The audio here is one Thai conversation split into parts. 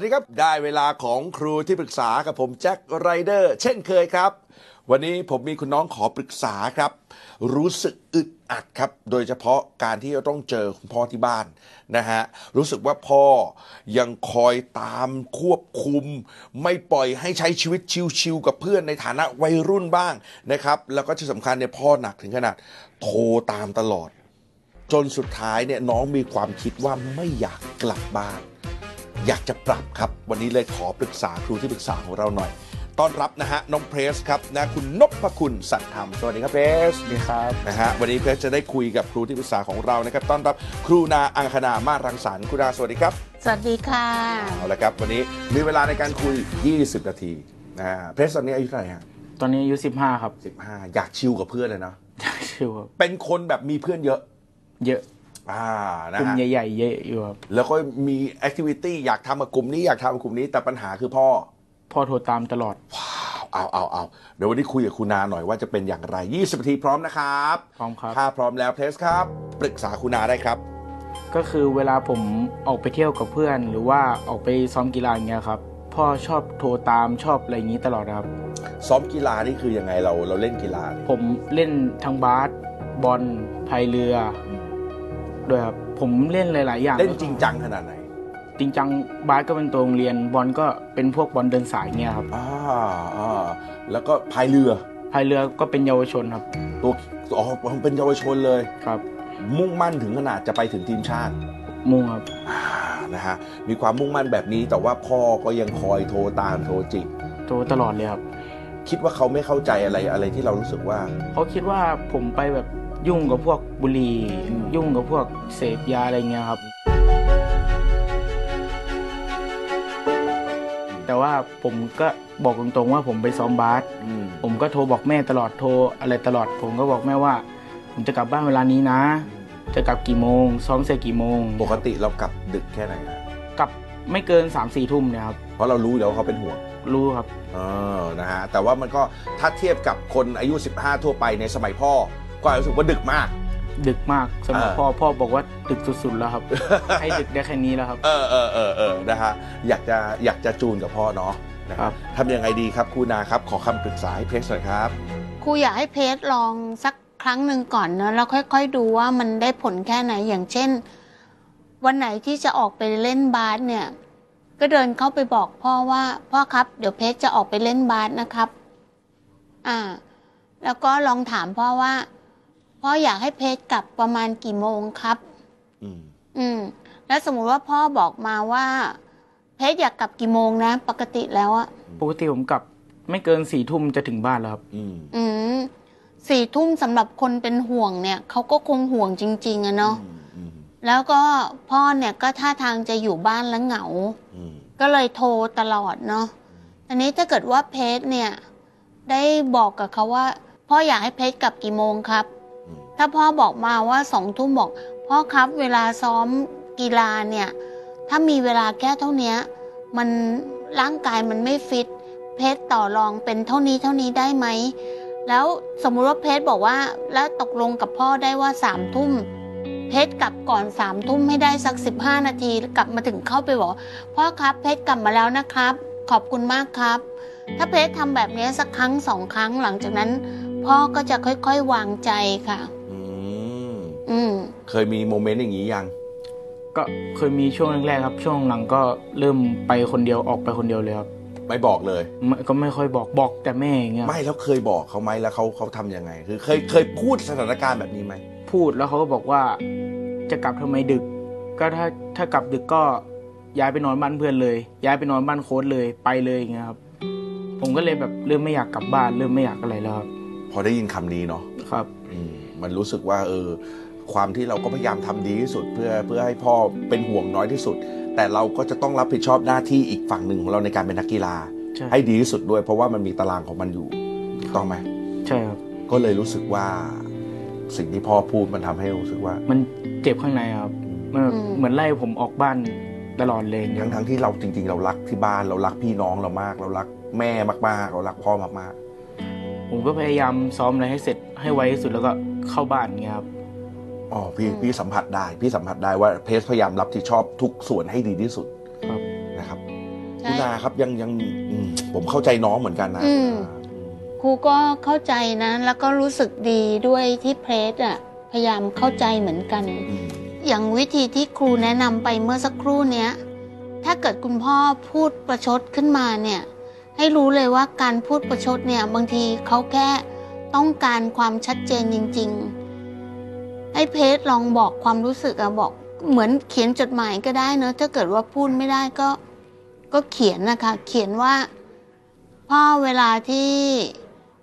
สวัสดีครับ ได้เวลาของครูที่ปรึกษากับผมแจ็คไรเดอร์ เช่นเคยครับ วันนี้ผมมีคุณน้องขอปรึกษาครับ รู้สึกอึดอัดครับ โดยเฉพาะการที่จะต้องเจอคุณพ่อที่บ้านนะฮะรู้สึกว่าพ่อยังคอยตามควบคุม ไม่ปล่อยให้ใช้ชีวิตชิวๆกับเพื่อนในฐานะวัยรุ่นบ้างนะครับ แล้วก็ที่สำคัญเนี่ยพ่อหนักถึงขนาดโทรตามตลอด จนสุดท้ายเนี่ยน้องมีความคิดว่าไม่อยากกลับบ้าน อยากจะปรับครับ วันนี้เลยขอปรึกษาครูที่ปรึกษาของเราหน่อย ต้อนรับนะฮะน้องเพรสครับนะคุณนพคุณสัตย์ธรรมสวัสดีครับเพรสสวัสดีครับนะฮะวันนี้เพรสจะได้คุยกับครูที่ปรึกษาของเรานะครับต้อนรับครูนาอังคณามาศรังสรรค์ครูนาสวัสดีครับ สวัสดีค่ะเอาละครับ วันนี้มีเวลาในการคุย 20 นาทีนะฮะเพรสตอนนี้อายุเท่าไหร่ฮะตอนนี้อายุ15 ครับ 15 อยากชิลกับเพื่อนเลยเนาะชิวครับเป็นคนแบบมีเพื่อนเยอะ เยอะ อ่านะกลุ่มฮะใหญ่ๆเยอะอยู่ครับแล้วก็มีแอคทิวิตี้อยากทำกับกลุ่มนี้อยากทำกับกลุ่มนี้แต่ปัญหาคือพ่อ พ่อโทรตามตลอด เอาเอาเอาเดี๋ยววันนี้คุยกับคุณนาหน่อยว่าจะเป็นอย่างไร 20นาทีพร้อมนะครับพร้อมครับ ถ้าพร้อมแล้วเพลสครับ ปรึกษาคุณนาได้ครับ ก็คือเวลาผมออกไปเที่ยวกับเพื่อน หรือว่าออกไปซ้อมกีฬาอย่างเงี้ยครับพ่อชอบโทรตามชอบอะไรอย่างนี้ตลอดครับ ซ้อมกีฬานี่คือยังไงเราเราเล่นกีฬาเนี่ยผมเล่นทั้งบาสบอลพายเรือ ด้วยครับ ผมเล่นหลาย ๆ อย่างเล่นจริงจังขนาดไหน จริงจังบาสก็เป็นตัวโรงเรียนบอลก็เป็นพวกบอลเดินสายเงี้ยครับอ่าอ่าแล้วก็พายเรือพายเรือก็เป็นเยาวชนครับ ตัวอ๋อเป็นเยาวชนเลยครับ มุ่งมั่นถึงขนาดจะไปถึงทีมชาติ มุ่งครับอ่านะฮะมีความมุ่งมั่นแบบนี้แต่ว่าพ่อก็ยังคอยโทรตามโทรจิกโทรตลอดเลยครับคิดว่าเขาไม่เข้าใจอะไรอะไรที่เรารู้สึกว่า เขาคิดว่าผมไปแบบ ยุ่งกับพวกบุหรี่อืมยุ่งกับพวกเสพยาอะไรเงี้ยครับ แต่ว่าผมก็บอกตรงๆว่าผมไปซ้อมบาสอืมผมก็โทรบอกแม่ตลอดโทรอะไรตลอด ผมก็บอกแม่ว่า ผมจะกลับบ้านเวลานี้นะ จะกลับกี่โมง ซ้อมเสร็จกี่โมง ปกติเรากลับดึกแค่ไหนฮะกลับไม่เกิน3ามสี่ทุ่มเนี่ยครับ เพราะเรารู้อยู่แล้วว่าเขาเป็นห่วง รู้ครับ เออ นะฮะ แต่ว่ามันก็ถ้าเทียบกับคนอายุ 15 ทั่วไปในสมัยพ่อ ก็อาจจะรู้สึกว่าดึกมาก ดึกมากสำหรับอ่าพ่อพ่อบอกว่าดึกสุดๆแล้วครับ ให้ดึกได้แค่นี้แล้วครับ เออเออเออเออนะฮะอยากจะอยากจะจูนกับพ่อเนาะนะคครัรับบทำยังไงดีครับครูนาครับขอคำปรึกษาให้เพชรหน่อยครับครูอยากให้เพจลองสักครั้งหนึ่งก่อนเนอะแล้วค่อย ๆ ดูว่ามันได้ผลแค่ไหนอย่างเช่น วันไหนที่จะออกไปเล่นบาสเนี่ย ก็เดินเข้าไปบอกพ่อว่าพ่อครับ เดี๋ยวเพจจะออกไปเล่นบาสนะครับ อ่า แล้วก็ลองถามพ่อว่า พ่ออยากให้เพจกลับประมาณกี่โมงครับ อืม อืม แล้วสมมุติว่าพ่อบอกมาว่า เพจอยากกลับกี่โมงนะ ปกติแล้วอะปกติผมกลับไม่เกินสี่ทุ่มจะถึงบ้านแล้วครับ อืม อืมสี่ทุ่มสำหรับคนเป็นห่วงเนี่ยเขาก็คงห่วงจริง ๆอะเนาะอืมอืมแล้วก็พ่อเนี่ยก็ท่าทางจะอยู่บ้านแล้วเหงา อืมก็เลยโทรตลอดเนาะอันนี้ถ้าเกิดว่าเพจเนี่ย ได้บอกกับเขาว่า พ่ออยากให้เพจกลับกี่โมงครับอืม ถ้าพ่อบอกมาว่าสองทุ่มบอก พ่อครับเวลาซ้อมกีฬาเนี่ย ถ้ามีเวลาแค่เท่าเนี้ยมันร่างกายมันไม่ฟิต เพชรต่อรองเป็นเท่านี้เท่านี้ได้ไหม แล้วสมมุติว่าเพชรบอกว่าแล้วตกลงกับพ่อได้ว่าสามทุ่มเพชรกลับก่อนสามทุ่มให้ได้สักสิบห้านาทีกลับมาถึงเข้าไปบอกพ่อครับเพชรกลับมาแล้วนะครับ ขอบคุณมากครับ ถ้าเพชรทำแบบนี้สักครั้งสองครั้งหลังจากนั้น พ่อก็จะค่อยๆวางใจค่ะ อืมอืมเคยมีโมเมนต์อย่างนี้ยัง ก็เคยมีช่วงแรกๆครับ ช่วงหลังก็เริ่มไปคนเดียวออกไปคนเดียวเลยครับไม่บอกเลย ไม่ก็ไม่ค่อยบอกบอกแต่แม่อย่างเงี้ยไม่แล้วเคยบอกเขาไหมแล้วเขาเขาทำยังไง คือเคยเคยพูดสถานการณ์แบบนี้ไหมพูดแล้วเขาก็บอกว่า จะกลับทำไมดึก ก็ถ้าถ้ากลับดึกก็ย้ายไปนอนบ้านเพื่อนเลย ย้ายไปนอนบ้านโค้ดเลยไปเลยอย่างเงี้ยครับ ผมก็เลยแบบเริ่มไม่อยากกลับบ้าน เริ่มไม่อยากอะไรแล้วครับพอได้ยินคำนี้เนาะครับ อืมมันรู้สึกว่า เออ ความที่เราก็พยายามทำดีที่สุด เพื่อเพื่อให้พ่อเป็นห่วงน้อยที่สุด แต่เราก็จะต้องรับผิดชอบหน้าที่อีกฝั่งหนึ่งของเราในการเป็นนักกีฬาใช่ให้ดีที่สุดด้วย เพราะว่ามันมีตารางของมันอยู่ถูกต้องไหมใช่ครับก็เลยรู้สึกว่าสิ่งที่พ่อพูดมันทำให้รู้สึกว่า มันเจ็บข้างในครับมันแบบอืมเหมือนไล่ผมออกบ้านตลอดเลยอย่างเงี้ทั้ยงทั้งที่เราจริง ๆ เรารักที่บ้านเรารักพี่น้องเรามาก เรารักแม่มากๆ เรารักพ่อมากผมก็พยายามซ้อมอะไรให้เสร็จให้ไวที่สุดแล้วก็เข้าบ้านอย่างเงี้ยครับๆ อ๋อพี่พี่สัมผัสได้ พี่สัมผัสได้ว่าเพสพยายามรับผิดชอบทุกส่วนให้ดีที่สุดครับนะครับใช่ คุณนาครับยังยังอืมผมเข้าใจน้องเหมือนกันนะอืมคุณนาครูก็เข้าใจนะ แล้วก็รู้สึกดีด้วยที่เพรสอะพยายามเข้าใจเหมือนกัน อืมอย่างวิธีที่ครูแนะนำไปเมื่อสักครู่เนี้ย ถ้าเกิดคุณพ่อพูดประชดขึ้นมาเนี่ย ให้รู้เลยว่าการพูดประชดเนี่ยบางทีเขาแค่ต้องการความชัดเจนจริง ๆให้เพจลองบอกความรู้สึกอะบอก เหมือนเขียนจดหมายก็ได้เนอะถ้าเกิดว่าพูดไม่ได้ก็ ก็เขียนนะคะ เขียนว่า พ่อเวลาที่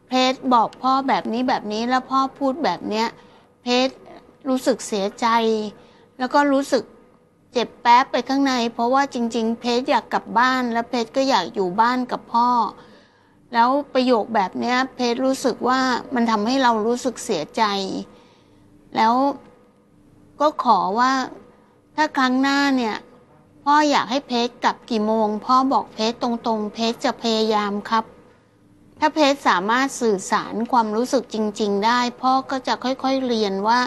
เพจบอกพ่อแบบนี้แบบนี้แล้วพ่อพูดแบบเนี้ย เพจรู้สึกเสียใจ แล้วก็รู้สึกเจ็บแป๊บไปข้างใน เพราะว่าจริง ๆ เพจอยากกลับบ้าน แล้วเพจก็อยากอยู่บ้านกับพ่อ แล้วประโยคแบบเนี้ย เพจรู้สึกว่ามันทำให้เรารู้สึกเสียใจ แล้วก็ขอว่าถ้าครั้งหน้าเนี่ย พ่ออยากให้เพจกลับกี่โมง พ่อบอกเพจตรงๆ เพจจะพยายามครับ ถ้าเพจสามารถสื่อสารความรู้สึกจริง ๆ ได้ พ่อก็จะค่อยๆเรียนว่า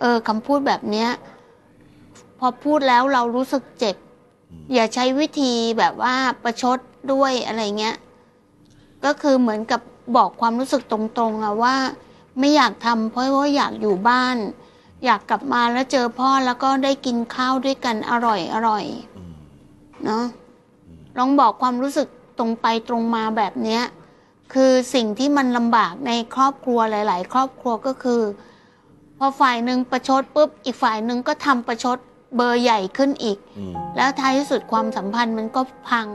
เออคำพูดแบบเนี้ยพอพูดแล้วเรารู้สึกเจ็บ อย่าใช้วิธีแบบว่าประชดด้วยอะไรเงี้ย ก็คือเหมือนกับบอกความรู้สึกตรงๆอะว่า ไม่อยากทำเพราะว่าอยากอยู่บ้าน อยากกลับมาแล้วเจอพ่อแล้วก็ได้กินข้าวด้วยกันอร่อยอร่อยอืมเนาะลองบอกความรู้สึกตรงไปตรงมาแบบเนี้ยคือสิ่งที่มันลำบากในครอบครัวหลาย ๆ ครอบครัวก็คือ พอฝ่ายหนึ่งประชดปุ๊บอีกฝ่ายหนึ่งก็ทำประชดเบอร์ใหญ่ขึ้นอีกอืมแล้วท้ายที่สุดความสัมพันธ์มันก็พัง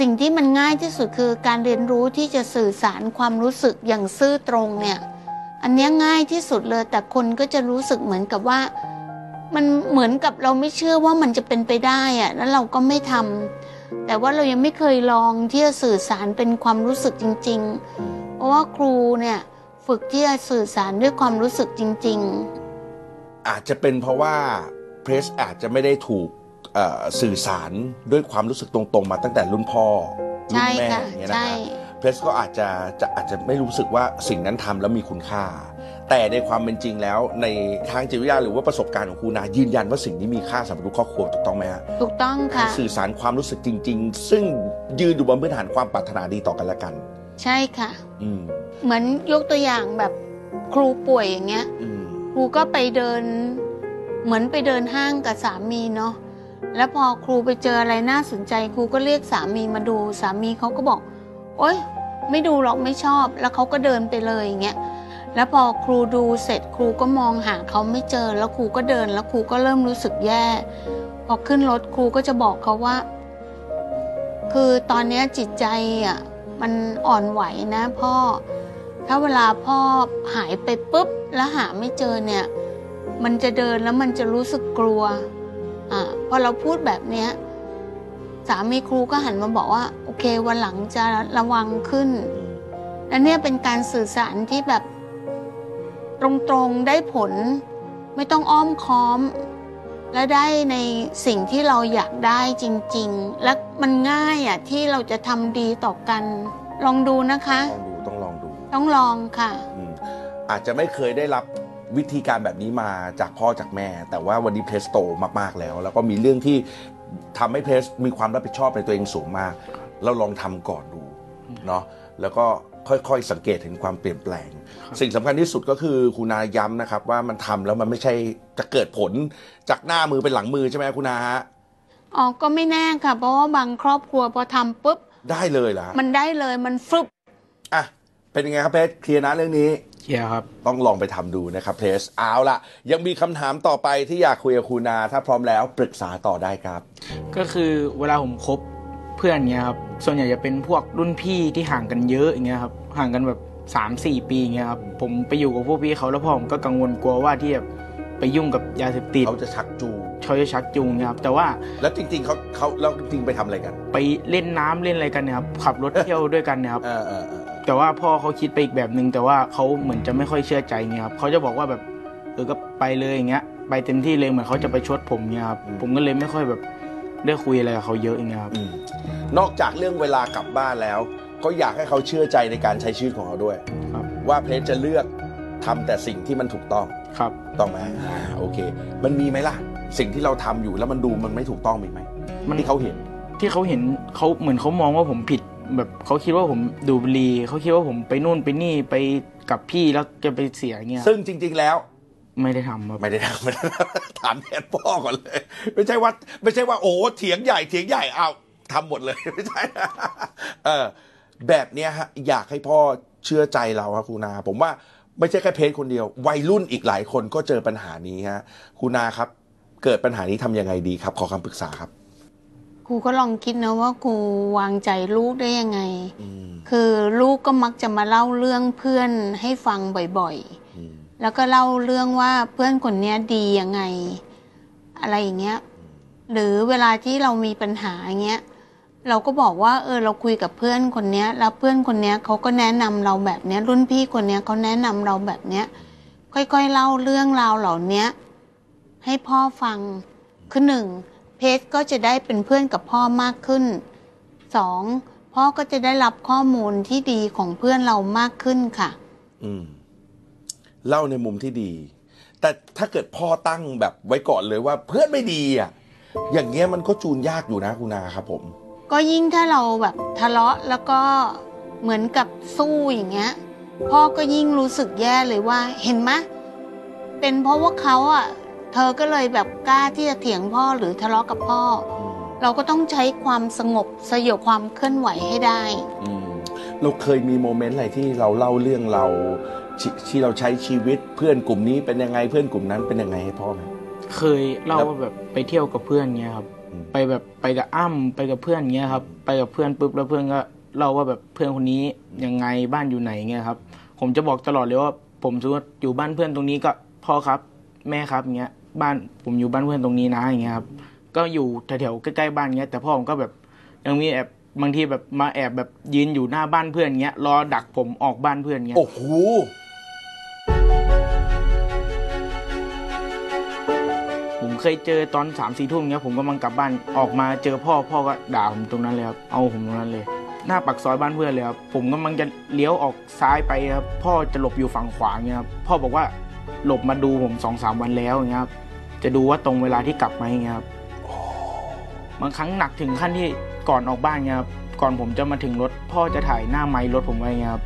สิ่งที่มันง่ายที่สุดคือการเรียนรู้ที่จะสื่อสารความรู้สึกอย่างซื่อตรงเนี่ย อันเนี้ยง่ายที่สุดเลย แต่คนก็จะรู้สึกเหมือนกับว่า มันเหมือนกับเราไม่เชื่อว่ามันจะเป็นไปได้อะแล้วเราก็ไม่ทำแต่ว่าเรายังไม่เคยลองที่จะสื่อสารเป็นความรู้สึกจริง ๆ เพราะว่าครูเนี่ยฝึกที่จะสื่อสารด้วยความรู้สึกจริงอาจจะเป็นเพราะว่าเพรสอาจจะไม่ได้ถูกเอ่อสื่อสารด้วยความรู้สึกตรงๆ มาตั้งแต่รุ่นพ่อๆรุ่ใช่นแม่ค่ะอย่างเงี้ยนะใช่ฮะ เพรสก็อาจจะจะอาจจะไม่รู้สึกว่าสิ่งนั้นทำแล้วมีคุณค่า แต่ในความเป็นจริงแล้วในทางจิตวิทยาหรือว่าประสบการณ์ของครูนายืนยันว่าสิ่งนี้มีค่าสำหรับทุกครอบครัวถูกต้องไหมฮะถูกต้องการค่ะสื่อสารความรู้สึกจริง ๆ ซึ่งยืนอยู่บนพื้นฐานความปรารถนาดีต่อกันและกัน ใช่ค่ะอืมเหมือนยกตัวอย่างแบบครูป่วยอย่างเงี้ยอืมครูก็ไปเดิน เหมือนไปเดินห้างกับสามีเนาะแล้วพอครูไปเจออะไรน่าสนใจ ครูก็เรียกสามีมาดูสามีเขาก็บอก โอ๊ยไม่ดูหรอกไม่ชอบ แล้วเขาก็เดินไปเลยอย่างเงี้ยแล้วพอครูดูเสร็จครูก็มองหาเขาไม่เจอ แล้วครูก็เดิน แล้วครูก็เริ่มรู้สึกแย่ พอขึ้นรถครูก็จะบอกเขาว่า คือตอนนี้จิตใจอะมันอ่อนไหวนะพ่อ ถ้าเวลาพ่อหายไปปุ๊บ แล้วหาไม่เจอเนี่ย มันจะเดินแล้วมันจะรู้สึกกลัว อ่าพอเราพูดแบบเนี้ยสามีครูก็หันมาบอกว่า เควันหลังจะระวังขึ้นอืมและเนี่ยเป็นการสื่อสารที่แบบ ตรงๆได้ผล ไม่ต้องอ้อมค้อม และได้ในสิ่งที่เราอยากได้จริง ๆ และมันง่ายอะที่เราจะทำดีต่อกัน ลองดูนะคะลองดูต้องลองดูต้องลองค่ะ อืมอาจจะไม่เคยได้รับวิธีการแบบนี้มาจากพ่อจากแม่ แต่ว่าวันนี้เพรสโตมากๆแล้ว แล้วก็มีเรื่องที่ทำให้เพรสมีความรับผิดชอบในตัวเองสูงมาก เราลองทำก่อนดูเนาะแล้วก็ค่อยๆ สังเกตเห็นความเปลี่ยนแปลง สิ่งสำคัญที่สุดก็คือคุณนาย้ำนะครับ ว่ามันทำแล้วมันไม่ใช่จะเกิดผลจากหน้ามือเป็นหลังมือใช่ไหมคุณนาฮะอ๋อก็ไม่แน่ค่ะ เพราะว่าบางครอบครัวพอทำปุ๊บได้เลยเหรอฮะมันได้เลยมันฟึบอะเป็นยังไงครับเพรสเคลียร์นะเรื่องนี้เชียร์ครับต้องลองไปทำดูนะครับเพลสเอาละยังมีคำถามต่อไปที่อยากคุยกับคุณนาถ้าพร้อมแล้วปรึกษาต่อได้ครับ ก็คือเวลาผมคบ เพื่อนเงี้ยครับส่วนใหญ่จะเป็นพวกรุ่นพี่ที่ห่างกันเยอะอย่างเงี้ยครับห่างกันแบบสามสี่ปีอย่างเงี้ยครับผมไปอยู่กับพวกพี่เขาแล้วพ่อผมก็กังวลกลัวว่าที่จะไปยุ่งกับยาเสพติดเขาจะชักจูงเขาจะชักจูงเงี้ยครับแต่ว่าแล้วจริง ๆเขาเขาแล้วจริงๆไปทำอะไรกัน ไปเล่นน้ำเล่นอะไรกันเนี่ยครับขับรถเที่ยวด้วยกันเนี่ยครับเออเออเออแต่ว่าพ่อเขาคิดไปอีกแบบหนึ่งแต่ว่าเขาเหมือนจะไม่ค่อยเชื่อใจเงี้ยครับเขาจะบอกว่าแบบเออก็ไปเลยอย่างเงี้ยไปเต็มที่เลยเหมือนเขาจะไปชดผมเงี้ยครับผมก็เลยไม่ค่อยแบบ ได้คุยอะไรกับเขาเยอะอย่างเงี้ยครับ อืมนอกจากเรื่องเวลากลับบ้านแล้ว ก็อยากให้เขาเชื่อใจในการใช้ชีวิตของเขาด้วย ครับ ว่าเพลสจะเลือกทำแต่สิ่งที่มันถูกต้องครับ ต้องไหมอ่าโอเค มันมีไหมล่ะ สิ่งที่เราทำอยู่แล้วมันดูมันไม่ถูกต้องมีไหมมัน ที่เขาเห็น ที่เขาเห็นเขาเหมือนเขามองว่าผมผิด แบบเขาคิดว่าผมดูดบุหรี่เขาคิดว่าผมไปนู่นไปนี่ไปกับพี่แล้วจะไปเสียเงี้ยซึ่งจริง ๆ แล้ว ไม่ได้ทำครับไม่ได้ทำไม่ได้ทำถามแทนพ่อก่อนเลย ไม่ใช่ว่า ไม่ใช่ว่าโอ้เถียงใหญ่เถียงใหญ่เอาทำหมดเลยไม่ใช่นะเออแบบเนี้ยฮะอยากให้พ่อเชื่อใจเราครับครูนา ผมว่าไม่ใช่แค่เพจคนเดียว วัยรุ่นอีกหลายคนก็เจอปัญหานี้ฮะครูนาครับ เกิดปัญหานี้ทำยังไงดีครับ ขอคำปรึกษาครับครูก็ลองคิดนะว่าครูวางใจลูกได้ยังไงอืมคือลูกก็มักจะมาเล่าเรื่องเพื่อนให้ฟังบ่อยอืมๆ แล้วก็เล่าเรื่องว่าเพื่อนคนนี้ดียังไง อะไรอย่างเงี้ย หรือเวลาที่เรามีปัญหาอย่างเงี้ย เราก็บอกว่า เออเราคุยกับเพื่อนคนนี้แล้วเพื่อนคนนี้เขาก็แนะนำเราแบบเนี้ย รุ่นพี่คนนี้เขาแนะนำเราแบบเนี้ย ค่อยๆเล่าเรื่องราวเหล่านี้ให้พ่อฟังคือหนึ่งเพชรก็จะได้เป็นเพื่อนกับพ่อมากขึ้นสองพ่อก็จะได้รับข้อมูลที่ดีของเพื่อนเรามากขึ้นค่ะ อืม เล่าในมุมที่ดี แต่ถ้าเกิดพ่อตั้งแบบไว้ก่อนเลยว่าเพื่อนไม่ดีอะอย่างเงี้ยมันก็จูนยากอยู่นะคุณนาครับผม ก็ยิ่งถ้าเราแบบทะเลาะแล้วก็เหมือนกับสู้อย่างเงี้ย พ่อก็ยิ่งรู้สึกแย่เลยว่าเห็นไหมเป็นเพราะว่าเขาอะ เธอก็เลยแบบกล้าที่จะเถียงพ่อหรือทะเลาะกับพ่อ เราก็ต้องใช้ความสงบสยบความเคลื่อนไหวให้ได้อืมเราเคยมีโมเมนต์อะไรที่เราเล่าเรื่องเรา ที่ที่เราใช้ชีวิตเพื่อนกลุ่มนี้เป็นยังไงเพื่อนกลุ่มนั้นเป็นยังไงให้พ่อไหมเคยเล่าว่าแบบไปเที่ยวกับเพื่อนเงี้ยครับอืมไปแบบไปกับอ้ำไปกับเพื่อนเงี้ยครับ ไปกับเพื่อนปุ๊บแล้วเพื่อนก็เล่าว่าแบบเพื่อนคนนี้ยังไงบ้านอยู่ไหนเงี้ยครับ ผมจะบอกตลอดเลยว่า ผมสมมติว่าอยู่บ้านเพื่อนตรงนี้ก็พ่อครับ แม่ครับเงี้ยบ้านผมอยู่บ้านเพื่อนตรงนี้นะอย่างเงี้ยครับ ก็อยู่แถวๆใกล้ๆบ้านเงี้ยแต่พ่อผมก็แบบยังมีแอบบางทีแบบมาแอบแบบยืนอยู่หน้าบ้านเพื่อนเงี้ยรอดักผมออกบ้านเพื่อนเงี้ยโอ้โห เคยเจอตอนสามสี่ทุ่มเงี้ยผมกำลังกลับบ้านออกมาเจอพ่อพ่อก็ด่าผมตรงนั้นเลยครับเอาผมตรงนั้นเลย หน้าปากซอยบ้านเพื่อนเลยครับผมกำลังจะเลี้ยวออกซ้ายไปครับพ่อจะหลบอยู่ฝั่งขวาเงี้ยครับพ่อบอกว่าหลบมาดูผมสองสามวันแล้วเงี้ยครับจะดูว่าตรงเวลาที่กลับไหมเงี้ยครับบางครั้งหนักถึงขั้นที่ก่อนออกบ้านเงี้ยครับก่อนผมจะมาถึงรถ พ่อจะถ่ายหน้าไม้รถผมไว้เงี้ยครับ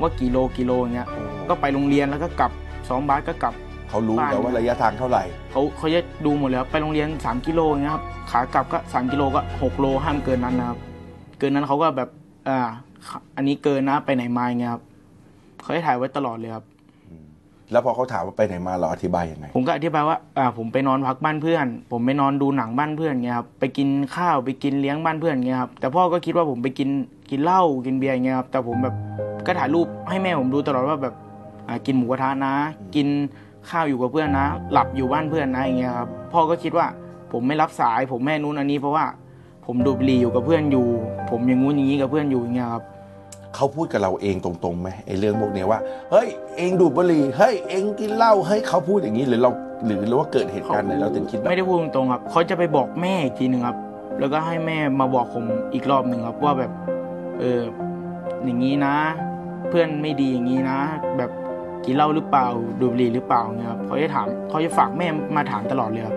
ว่ากี่โลกี่โลเงี้ยก็ไปโรงเรียนแล้วก็กลับซ้อมบาสก็กลับ เขารู้แล้วว่าระยะทางเท่าไหร่เขาเขาจะดูหมดแล้วไปโรงเรียน 3 กิโลอย่างเงี้ยครับขากลับก็ 3 กิโลก็ 6 โลห้ามเกินนั้นนะครับ เกินนั้นเขาก็แบบอ่าอันนี้เกินนะไปไหนมาอย่างเงี้ยครับเขาให้ถ่ายไว้ตลอดเลยครับแล้วพอเขาถามว่าไปไหนมาเราอธิบายยังไงผมก็อธิบายว่าอ่าผมไปนอนพักบ้านเพื่อน ผมไปนอนดูหนังบ้านเพื่อนเงี้ยครับไปกินข้าวไปกินเลี้ยงบ้านเพื่อนเงี้ยครับแต่พ่อก็คิดว่าผมไปกินกินเหล้ากินเบียร์อย่างเงี้ยครับแต่ผมแบบก็ถ่ายรูปให้แม่ผมดูตลอดว่าแบบอ่ากินหมูกระทะนะ กิน ข้าวอยู่กับเพื่อนนะ หลับอยู่บ้านเพื่อนนะอย่างเงี้ยครับพ่อก็คิดว่าผมไม่รับสาย ผมแม่นู้นอันนี้เพราะว่าผมดูดบุหรี่อยู่กับเพื่อนอยู่ ผมอย่างงู้นอย่างนี้กับเพื่อนอยู่อย่างเงี้ยครับเขาพูดกับเราเองตรงๆไหมไอ้เรื่องพวกเนี้ยว่าเฮ้ยเองดูดบุหรี่เฮ้ยเองกินเหล้าเฮ้ยเขาพูดอย่างนี้หรือเราหรือหรือว่าเกิดเหตุการณ์ไหนเราถึงคิดแบบไม่ได้พูดตรงๆครับเขาจะไปบอกแม่อีกทีหนึ่งครับ แล้วก็ให้แม่มาบอกผมอีกรอบหนึ่งครับว่าแบบเอออย่างนี้นะ เพื่อนไม่ดีอย่างนี้นะ แบบ กินเหล้าหรือเปล่าดูดบุหรี่หรือเปล่าเงี้ยครับเขาจะถามเขาจะฝากแม่มาถามตลอดเลยครับ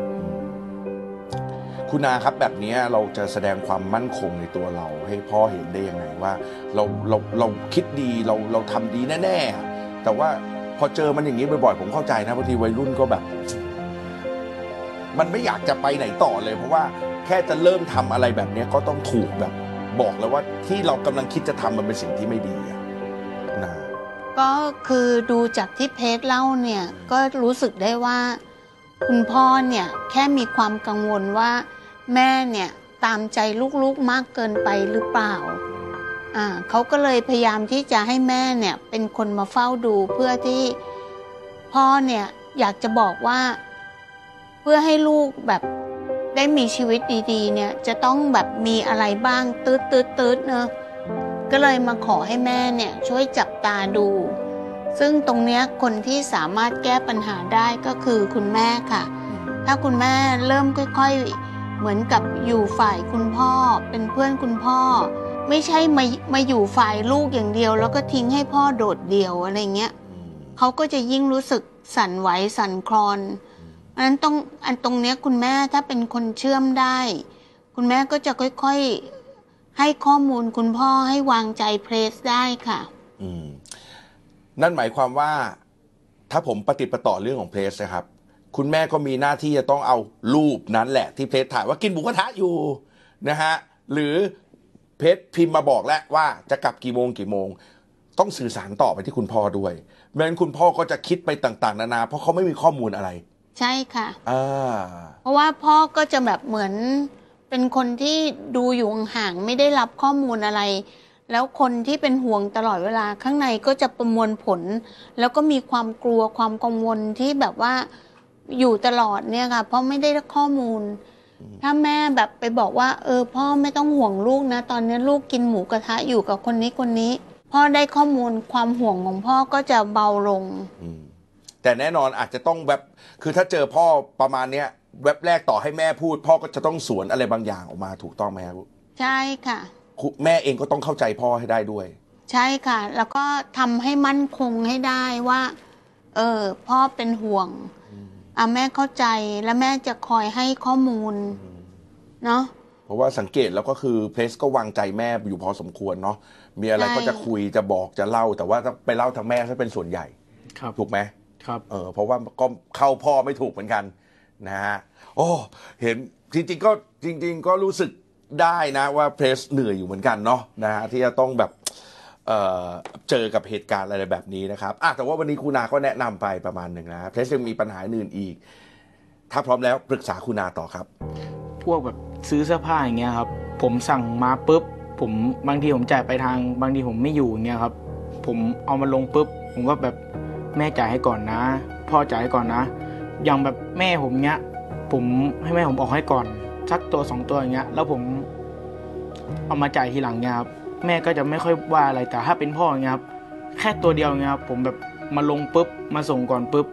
คุณนาครับแบบนี้เราจะแสดงความมั่นคงในตัวเรา ให้พ่อเห็นได้ยังไงว่า เราเราเราคิดดีเราเราทำดีแน่ๆแต่ว่าพอเจอมันอย่างนี้บ่อยๆผมเข้าใจนะบางทีวัยรุ่นก็แบบ มันไม่อยากจะไปไหนต่อเลย เพราะว่าแค่จะเริ่มทำอะไรแบบนี้ก็ต้องถูกแบบ บอกแล้วว่าที่เรากำลังคิดจะทำมันเป็นสิ่งที่ไม่ดีอะ ก็คือดูจากที่เพจเล่าเนี่ยก็รู้สึกได้ว่า คุณพ่อเนี่ยแค่มีความกังวลว่า แม่เนี่ยตามใจลูกๆมากเกินไปหรือเปล่าอ่าเขาก็เลยพยายามที่จะให้แม่เนี่ยเป็นคนมาเฝ้าดูเพื่อที่พ่อเนี่ยอยากจะบอกว่า เพื่อให้ลูกแบบได้มีชีวิตดีๆ เนี่ยจะต้องแบบมีอะไรบ้างตืดตืดตืดๆๆเนอะ ก็เลยมาขอให้แม่เนี่ยช่วยจับตาดู ซึ่งตรงเนี้ยคนที่สามารถแก้ปัญหาได้ก็คือคุณแม่ค่ะ ถ้าคุณแม่เริ่มค่อย ๆ เหมือนกับอยู่ฝ่ายคุณพ่อ เป็นเพื่อนคุณพ่อ ไม่ใช่มามาอยู่ฝ่ายลูกอย่างเดียว แล้วก็ทิ้งให้พ่อโดดเดี่ยวอะไรเงี้ยเขาก็จะยิ่งรู้สึกสั่นไหวสั่นคลอนอันนั้นต้องอันตรงเนี้ยคุณแม่ถ้าเป็นคนเชื่อมได้คคุณแม่ก็จะค่อยๆ ให้ข้อมูลคุณพ่อให้วางใจเพรสได้ค่ะอืมนั่นหมายความว่า ถ้าผมปฏิดประต่อเรื่องของเพลสนะครับ คุณแม่ก็มีหน้าที่จะต้องเอารูปนั้นแหละ ที่เพลสถ่ายว่ากินหมูกระทะอยู่นะฮะหรือเพจพิมพ์มาบอกแล้วว่าจะกลับกี่โมงกี่โมง ต้องสื่อสารต่อไปที่คุณพ่อด้วยไม่งั้นคุณพ่อก็จะคิดไปต่าง ๆ นานา เพราะเขาไม่มีข้อมูลอะไร ใช่ค่ะ อ่า เพราะว่าพ่อก็จะแบบเหมือน เป็นคนที่ดูอยู่ห่างไม่ได้รับข้อมูลอะไร แล้วคนที่เป็นห่วงตลอดเวลาข้างในก็จะประมวลผล แล้วก็มีความกลัวความกังวลที่แบบว่าอยู่ตลอดเนี่ยค่ะ เพราะไม่ได้ข้อมูล ถ้าแม่แบบไปบอกว่า เออ พ่อไม่ต้องห่วงลูกนะ ตอนนี้ลูกกินหมูกระทะอยู่กับคนนี้คนนี้ พ่อได้ข้อมูลความห่วงของพ่อก็จะเบาลงแต่แน่นอนอาจจะต้องแบบคือถ้าเจอพ่อประมาณเนี้ย แว็บแรกต่อให้แม่พูด พ่อก็จะต้องสวนอะไรบางอย่างออกมาถูกต้องไหมครับใช่ค่ะคุณแม่เองก็ต้องเข้าใจพ่อให้ได้ด้วย ใช่ค่ะ แล้วก็ทำให้มั่นคงให้ได้ว่า เออ พ่อเป็นห่วงอะแม่เข้าใจแล้วแม่จะคอยให้ข้อมูลเนาะเพราะว่าสังเกตแล้วก็คือเพลสก็วางใจแม่อยู่พอสมควรเนาะมีอะไรใช่ก็จะคุยจะบอกจะเล่า แต่ว่าถ้าไปเล่าทางแม่ถ้าเป็นส่วนใหญ่ครับถูกไหมครับเออเพราะว่าก็เข้าพ่อไม่ถูกเหมือนกัน นะฮะโอ้เห็นจริงๆก็จริง ๆ ก็รู้สึกได้นะว่าเพรสเหนื่อยอยู่เหมือนกันเนาะนะฮะที่จะต้องแบบเเจอกับเหตุการณ์อะไรแบบนี้นะครับอะแต่ว่าวันนี้คุณนาก็แนะนำไปประมาณหนึ่งนะเพรสยังมีปัญหาอื่นอีก ถ้าพร้อมแล้วปรึกษาคุณนาต่อครับ พวกแบบซื้อเสื้อผ้าอย่างเงี้ยครับ ผมสั่งมาปุ๊บผมบางทีผมจ่ายไปทาง บางทีผมไม่อยู่อย่างเงี้ยครับ ผมเอามาลงปุ๊บ ผมก็แบบแม่จ่ายให้ก่อนนะ พ่อจ่ายให้ก่อนนะ อย่างแบบแม่ผมเงี้ย ผมให้แม่ผมออกให้ก่อนสักตัวสองตัวอย่างเงี้ย แล้วผมเอามาจ่ายทีหลังเงี้ยครับแม่ก็จะไม่ค่อยว่าอะไรแต่ถ้าเป็นพ่ออย่างเงี้ยครับแค่ตัวเดียวอย่างเงี้ยครับผมแบบมาลงปุ๊บมาส่งก่อนปุ๊บ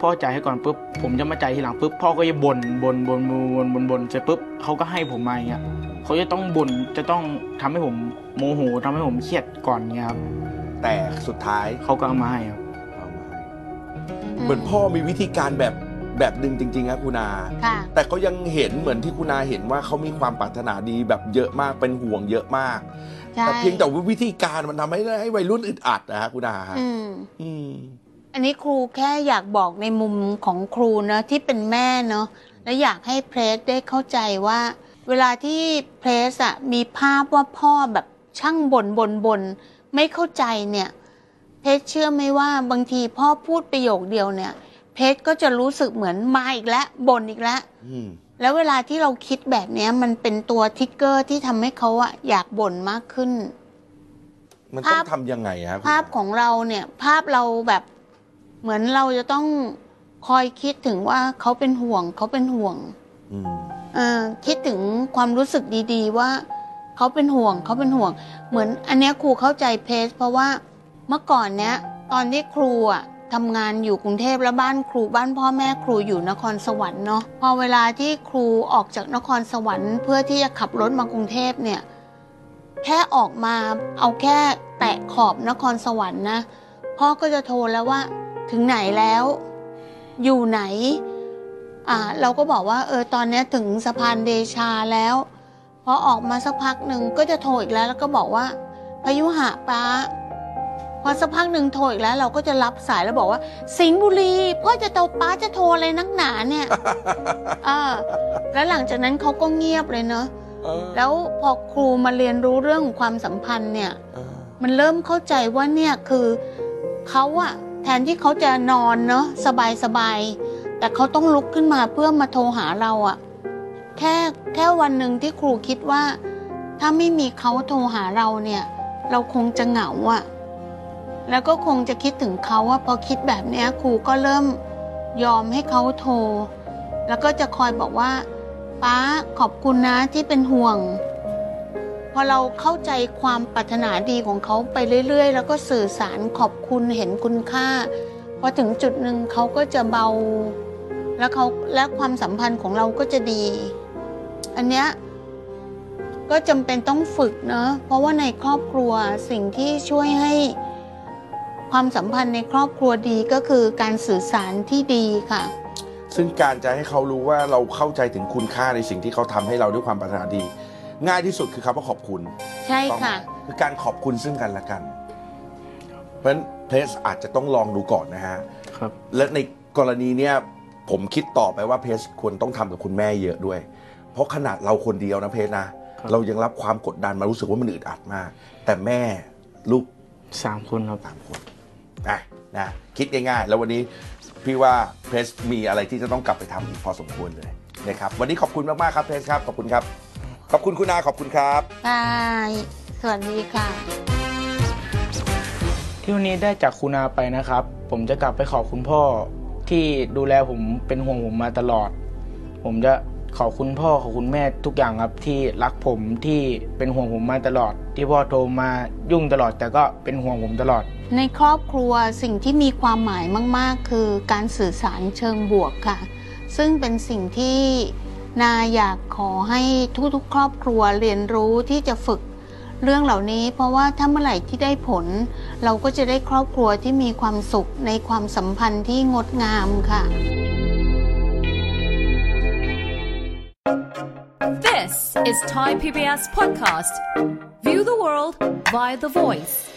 พ่อจ่ายให้ก่อนปุ๊บผมจะมาจ่ายทีหลังปุ๊บพ่อก็จะบ่นบ่นบ่นบ่นบ่นบ่นบ่นเสร็จปุ๊บเขาก็ให้ผมมาอย่างเงี้ยเขาจะต้องบ่นจะต้องทำให้ผมโมโหทำให้ผมเครียดก่อนเงี้ยครับแต่สุดท้ายเขาก็เอามาให้ครับเอามาให้ เหมือนพ่อมีวิธีการแบบแบบหนึ่งจริงๆครับคุณนาค่ะ แต่ก็ยังเห็นเหมือนที่คุณนาเห็นว่าเขามีความปรารถนาดีแบบเยอะมากเป็นห่วงเยอะมาก ใช่แต่เพียงแต่ว่าวิธีการมันทำให้ให้วัยรุ่นอึดอัดนะฮะคุณนาฮะอืม อืม อันนี้ครูแค่อยากบอกในมุมของครูนะที่เป็นแม่เนาะและอยากให้เพรสได้เข้าใจว่า เวลาที่เพรสอะมีภาพว่าพ่อแบบช่างบ่นบ่นบ่นไม่เข้าใจเนี่ย เพชรเชื่อไหมว่าบางทีพ่อพูดประโยคเดียวเนี่ย เพชรก็จะรู้สึกเหมือนมาอีกแล้วบ่นอีกแล้วอืม แล้วเวลาที่เราคิดแบบเนี้ยมันเป็นตัวทิกเกอร์ที่ทำให้เขาอะอยากบ่นมากขึ้น มันต้องภาพทำยังไงฮะคุณภาพของเราเนี่ยภาพเราแบบเหมือนเราจะต้องคอยคิดถึงว่าเขาเป็นห่วงเขาเป็นห่วง อืมเออคิดถึงความรู้สึกดีๆว่าเขาเป็นห่วงเขาเป็นห่วง เหมือนอันเนี้ยครูเข้าใจเพจเพราะว่า เมื่อก่อนเนี้ยตอนที่ครูอะทำงานอยู่กรุงเทพแล้วบ้านครูบ้านพ่อแม่ครูอยู่นครสวรรค์เนาะพอเวลาที่ครูออกจากนครสวรรค์ เพื่อที่จะขับรถมากรุงเทพเนี่ยแค่ออกมาเอาแค่แตะขอบนครสวรรค์นะพ่อก็จะโทรแล้วว่า ถึงไหนแล้ว อยู่ไหนอ่าเราก็บอกว่าเออตอนนี้ถึงสะพานเดชาแล้วพอออกมาสักพักหนึ่งก็จะโทรอีกแล้ว แล้วก็บอกว่าพายุหะป้า พอสักพักหนึ่งโทรอีกแล้ว เราก็จะรับสายแล้วบอกว่า สิงห์บุรีพ่อจะโทรป้าจะโทรอะไรนักหนาเนี่ยเออแล้วหลังจากนั้นเขาก็เงียบเลยเนาะเออแล้วพอครูมาเรียนรู้เรื่องของความสัมพันธ์เนี่ยเออมันเริ่มเข้าใจว่าเนี่ยคือเขาอะแทนที่เขาจะนอนเนาะสบายสบายๆแต่เขาต้องลุกขึ้นมาเพื่อมาโทรหาเราอะแค่แค่วันหนึ่งที่ครูคิดว่า ถ้าไม่มีเขาโทรหาเราเนี่ย เราคงจะเหงาอะ แล้วก็คงจะคิดถึงเขาว่าพอคิดแบบนี้ครูก็เริ่มยอมให้เขาโทร แล้วก็จะคอยบอกว่าป้าขอบคุณนะที่เป็นห่วง พอเราเข้าใจความปรารถนาดีของเขาไปเรื่อย ๆ แล้วก็สื่อสารขอบคุณเห็นคุณค่าพอถึงจุดหนึ่งเขาก็จะเบา แล้วเขาและความสัมพันธ์ของเราก็จะดี อันเนี้ยก็จำเป็นต้องฝึกเนอะเพราะว่าในครอบครัวสิ่งที่ช่วยให้ ความสัมพันธ์ในครอบครัวดีก็คือการสื่อสารที่ดีค่ะ ซึ่งการจะให้เขารู้ว่าเราเข้าใจถึงคุณค่าในสิ่งที่เขาทำให้เราด้วยความปรารถนาดี ง่ายที่สุดคือคำว่าขอบคุณ ใช่ต้องค่ะ คือการขอบคุณซึ่งกันและกัน เพราะฉะนั้นเพลสอาจจะต้องลองดูก่อนนะฮะครับและในกรณีเนี้ยผมคิดต่อไปว่าเพจควรต้องทำกับคุณแม่เยอะด้วย เพราะขนาดเราคนเดียวนะเพจนะครับเรายังรับความกดดันมารู้สึกว่ามันอึดอัดมาก แต่แม่ลูกสามคนครับสามคน นะนะคิดง่ายๆ แล้ววันนี้พี่ว่าเพจมีอะไรที่จะต้องกลับไปทำอีกพอสมควรเลยนะครับวันนี้ขอบคุณมากๆครับเพจครับขอบคุณครับ ขอบคุณคุณอาขอบคุณครับค่ะสวัสดีค่ะ ที่วันนี้ได้จากคุณอาไปนะครับ ผมจะกลับไปขอบคุณพ่อที่ดูแลผมเป็นห่วงผมมาตลอด ผมจะขอบคุณพ่อขอบคุณแม่ทุกอย่างครับที่รักผมที่เป็นห่วงผมมาตลอด ที่พ่อโทรมายุ่งตลอด แต่ก็เป็นห่วงผมตลอด ในครอบครัวสิ่งที่มีความหมายมาก ๆ คือการสื่อสารเชิงบวกค่ะ ซึ่งเป็นสิ่งที่นาอยากขอให้ทุกๆ ครอบครัวเรียนรู้ที่จะฝึกเรื่องเหล่านี้ เพราะว่าถ้าเมื่อไหร่ที่ได้ผล เราก็จะได้ครอบครัวที่มีความสุขในความสัมพันธ์ที่งดงามค่ะ This is Thai PBS Podcast. View the world via the voice.